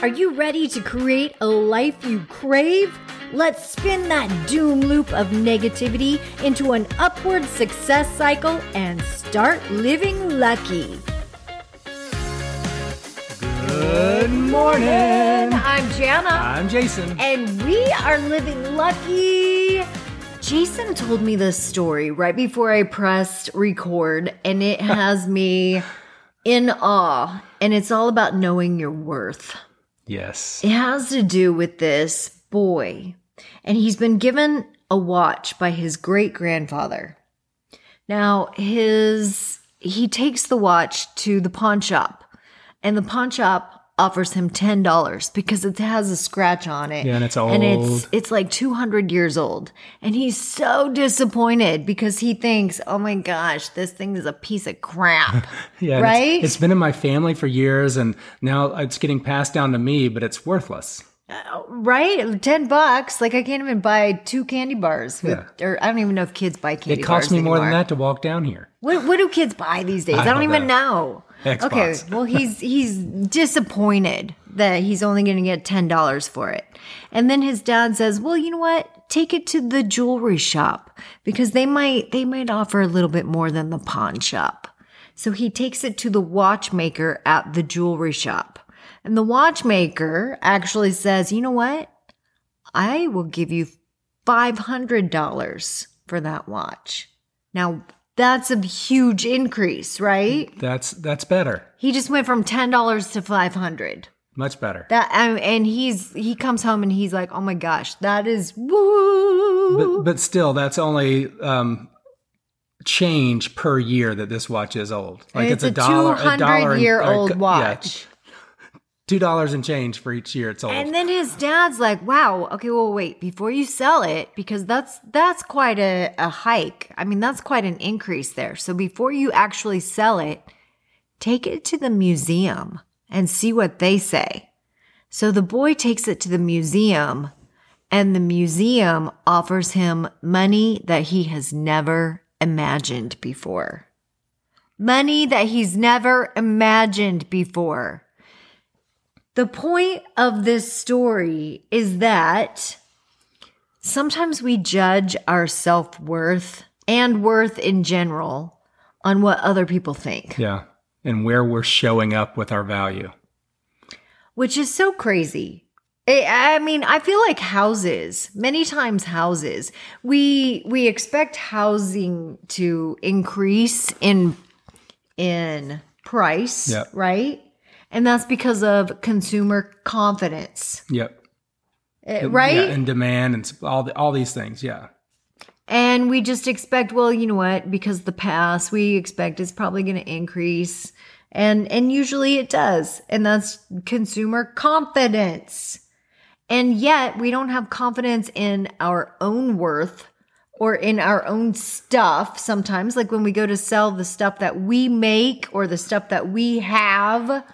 Are you ready to create a life you crave? Let's spin that doom loop of negativity into an upward success cycle and start living lucky. Good morning. I'm Jana. I'm Jason. And we are living lucky. Jason told me this story right before I pressed record, and it has me in awe. And it's all about knowing your worth. Yes. It has to do with this boy, and he's been given a watch by his great grandfather. Now, his he takes the watch to the pawn shop, and the pawn shop offers him ten dollars because it has a scratch on it. Yeah, and it's old. And it's it's like two hundred years old, and he's so disappointed because he thinks, "Oh my gosh, this thing is a piece of crap." Yeah. right? It's, it's been in my family for years and now it's getting passed down to me, but it's worthless. Uh, right, ten bucks. Like I can't even buy two candy bars. With, Or I don't even know if kids buy candy. It costs me more than that to walk down here. What, what do kids buy these days? I, don't, don't even know. Xbox. Okay, well he's he's disappointed that he's only going to get ten dollars for it, and then his dad says, "Well, you know what? Take it to the jewelry shop because they might they might offer a little bit more than the pawn shop." So he takes it to the watchmaker at the jewelry shop, and the watchmaker actually says, "You know what? I will give you $500 for that watch. Now, that's a huge increase, right? That's that's better. He just went from $10 to 500. Much better. That um, and he's he comes home and he's like, "Oh my gosh, that is woo." But but still that's only um change per year that this watch is old. Like it's, it's, a, dollar a dollar and- year or- old yeah, watch. Two dollars and change for each year it's old. And then his dad's like, "Wow, okay, well, wait, before you sell it, because that's that's quite a, a hike. I mean, that's quite an increase there. So before you actually sell it, take it to the museum and see what they say." So the boy takes it to the museum, and the museum offers him money that he has never imagined before. Money that he's never imagined before. The point of this story is that sometimes we judge our self worth and worth in general on what other people think, yeah. And where we're showing up with our value. which is so crazy. I mean, I feel like houses, many times houses, we we expect housing to increase in in price, Yep. right? And that's because of consumer confidence, Yep. uh, right? Yeah, and demand and all the, all these things. Yeah. And we just expect, well, you know what? Because the past we expect is probably going to increase. And, and usually it does. And that's consumer confidence. And yet we don't have confidence in our own worth or in our own stuff sometimes. Like when we go to sell the stuff that we make or the stuff that we have,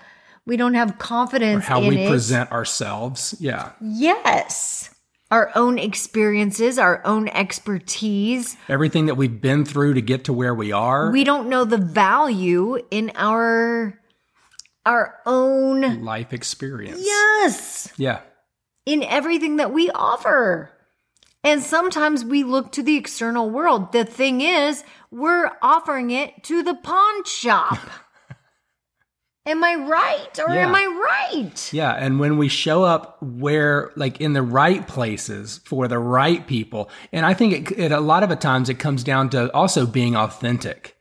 we don't have confidence How in we it. present ourselves. Yeah. Yes. Our own experiences, our own expertise. Everything that we've been through to get to where we are. We don't know the value in our our own life experience. yes, Yeah. in everything that we offer. And sometimes we look to the external world. The thing is, we're offering it to the pawn shop. am I right or am I right? Yeah. And when we show up where, like, in the right places for the right people, and I think it, it a lot of the times it comes down to also being authentic.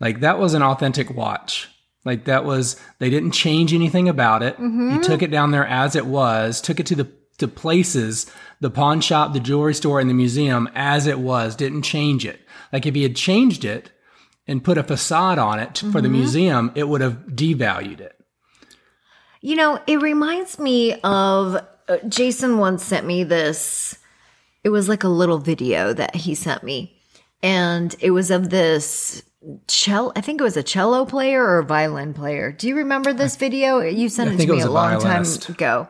Like, that was an authentic watch. Like, that was, they didn't change anything about it. Mm-hmm. You took it down there as it was, took it to the, to places, the pawn shop, the jewelry store, and the museum as it was, didn't change it. Like, if he had changed it, and put a facade on it for the museum, it would have devalued it. You know, it reminds me of uh, Jason once sent me this. It was like a little video that he sent me, and it was of this cello. I think it was a cello player or a violin player. Do you remember this video? You sent I it to me a a long time ago.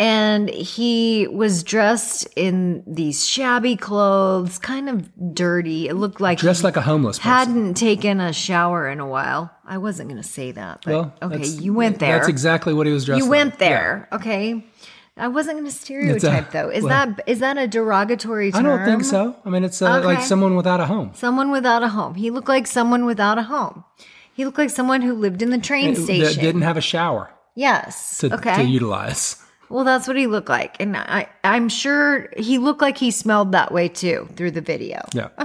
And he was dressed in these shabby clothes, kind of dirty. It looked like Dressed like a homeless person. hadn't taken a shower in a while. I wasn't going to say that, but well, okay, you went there. That's exactly what he was dressed you like. went there, okay. I wasn't going to stereotype though. Is well- that is that a derogatory term? I don't think so. I mean, it's uh, like someone without a home. Someone without a home. He looked like someone without a home. He looked like someone who lived in the train That station. didn't have a shower yes. to, okay. to utilize. Well, that's what he looked like. And I, I'm sure he looked like he smelled that way too through the video. Yeah.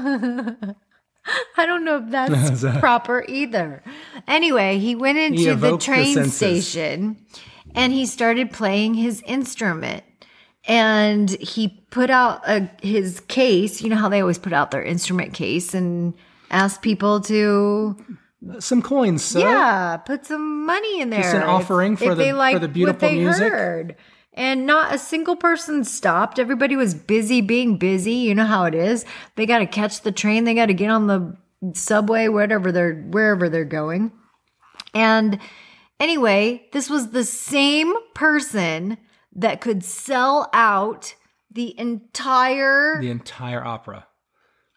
I don't know if that's proper either. Anyway, he went into the the train senses. station and he started playing his instrument. And he put out a, his case. You know how they always put out their instrument case and ask people to Some coins, sir. yeah, put some money in there. an if- offering for if the- for the beautiful music. Heard. And not a single person stopped. Everybody was busy being busy. You know how it is. They got to catch the train. They got to get on the subway, whatever they're wherever they're going. And anyway, this was the same person that could sell out the entire The entire opera.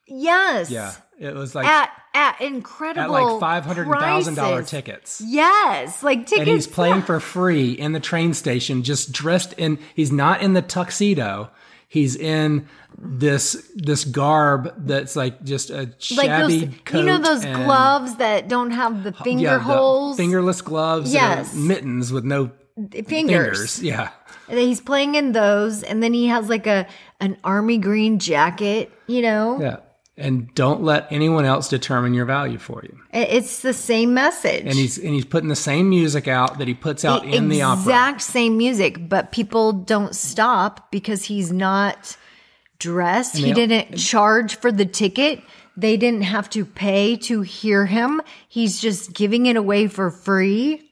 yes Yeah. It was like at at at incredible like five hundred thousand dollar tickets. Yes, like tickets. And he's playing for free in the train station, just dressed in he's not in the tuxedo. He's in this this garb that's like just a like shabby those, coat. you know those and- gloves that don't have the finger yeah, the holes, fingerless gloves, Yes. mittens with no fingers. fingers. Yeah, And he's playing in those, and then he has like a an army green jacket. You know, yeah. And don't let anyone else determine your value for you. It's the same message. And he's and he's putting the same music out that he puts out in the opera. exact same music, but people don't stop because he's not dressed. he didn't charge for the ticket. They didn't have to pay to hear him. He's just giving it away for free.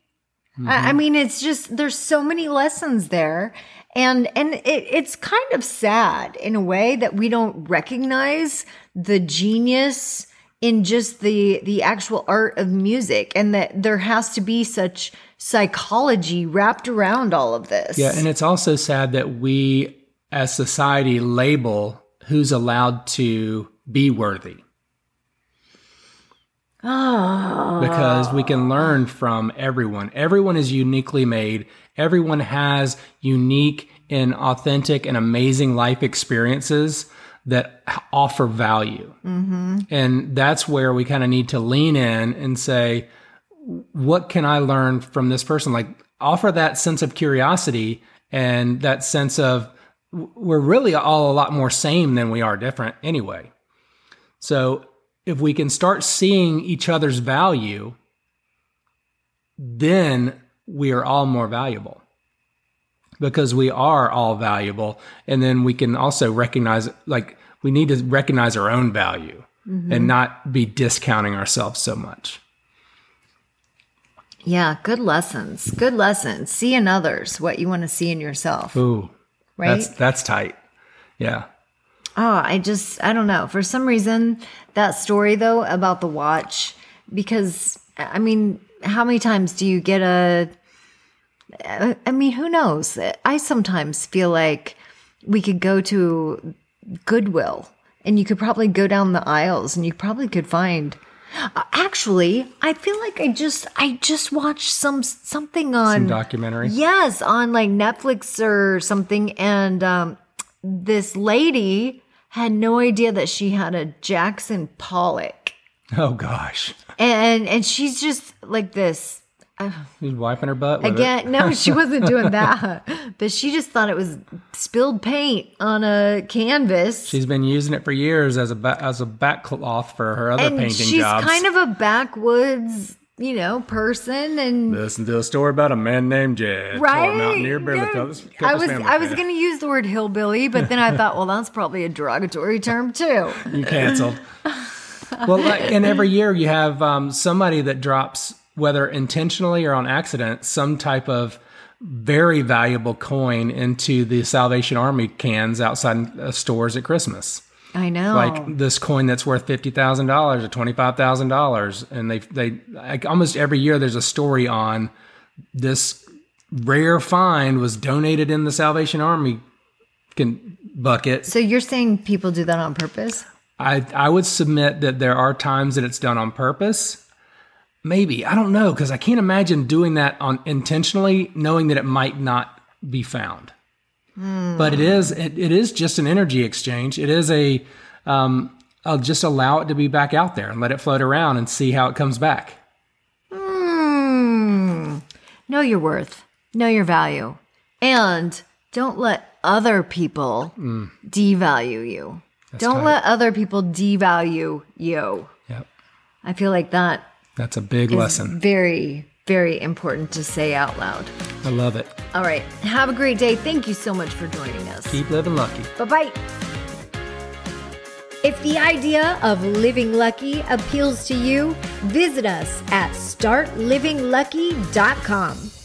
I, I mm-hmm. mean, it's just there's so many lessons there, and and it, it's kind of sad in a way that we don't recognize the genius in just the the actual art of music, and that there has to be such psychology wrapped around all of this. Yeah, and it's also sad that we as society label who's allowed to be worthy. Because we can ah. learn from everyone. Everyone is uniquely made. Everyone has unique and authentic and amazing life experiences that offer value. Mm-hmm. And that's where we kind of need to lean in and say, what can I learn from this person? Like offer that sense of curiosity and that sense of we're really all a lot more same than we are different anyway. So if we can start seeing each other's value, then we are all more valuable because we are all valuable. And then we can also recognize, like, we need to recognize our own value mm-hmm. and not be discounting ourselves so much. yeah, good lessons. Good lessons. See in others what you want to see in yourself. Ooh, Right? that's that's tight. Yeah. Oh, I just, I don't know. For some reason, that story though about the watch, because I mean, how many times do you get a, I mean, who knows? I sometimes feel like we could go to Goodwill and you could probably go down the aisles and you probably could find. Actually, I feel like I just I just watched some something on Some documentary. Yes, on like Netflix or something. And um, this lady had no idea that she had a Jackson Pollock. Oh gosh. And and she's just like this. Uh, He's wiping her butt. Again, no, she wasn't doing that. But she just thought it was spilled paint on a canvas. She's been using it for years as a ba- as a backcloth for her other and painting she's jobs. kind of a backwoods, you know, person and Listen to a story about a man named Jed. right? Mountaineer bear Yeah. that killed I was I was going to use the word hillbilly, but then I thought, well, that's probably a derogatory term too. You canceled. well, like, and every year you have um, somebody that drops, whether intentionally or on accident, some type of very valuable coin into the Salvation Army cans outside uh, stores at Christmas. I know. Like this coin that's worth fifty thousand dollars or twenty five thousand dollars, and they they like almost every year there's a story on this rare find was donated in the Salvation Army can, bucket. So you're saying people do that on purpose? I I would submit that there are times that it's done on purpose. Maybe I don't know because I can't imagine doing that on intentionally, knowing that it might not be found. But it is it, it is just an energy exchange. It is a um, I'll just allow it to be back out there and let it float around and see how it comes back. Hmm. Know your worth, know your value, and don't let other people devalue you. don't tight. let other people devalue you. Yep, I feel like that that's a big lesson. very, very important to say out loud. I love it. All right. Have a great day. Thank you so much for joining us. Keep living lucky. Bye bye. If the idea of living lucky appeals to you, visit us at startlivinglucky.com.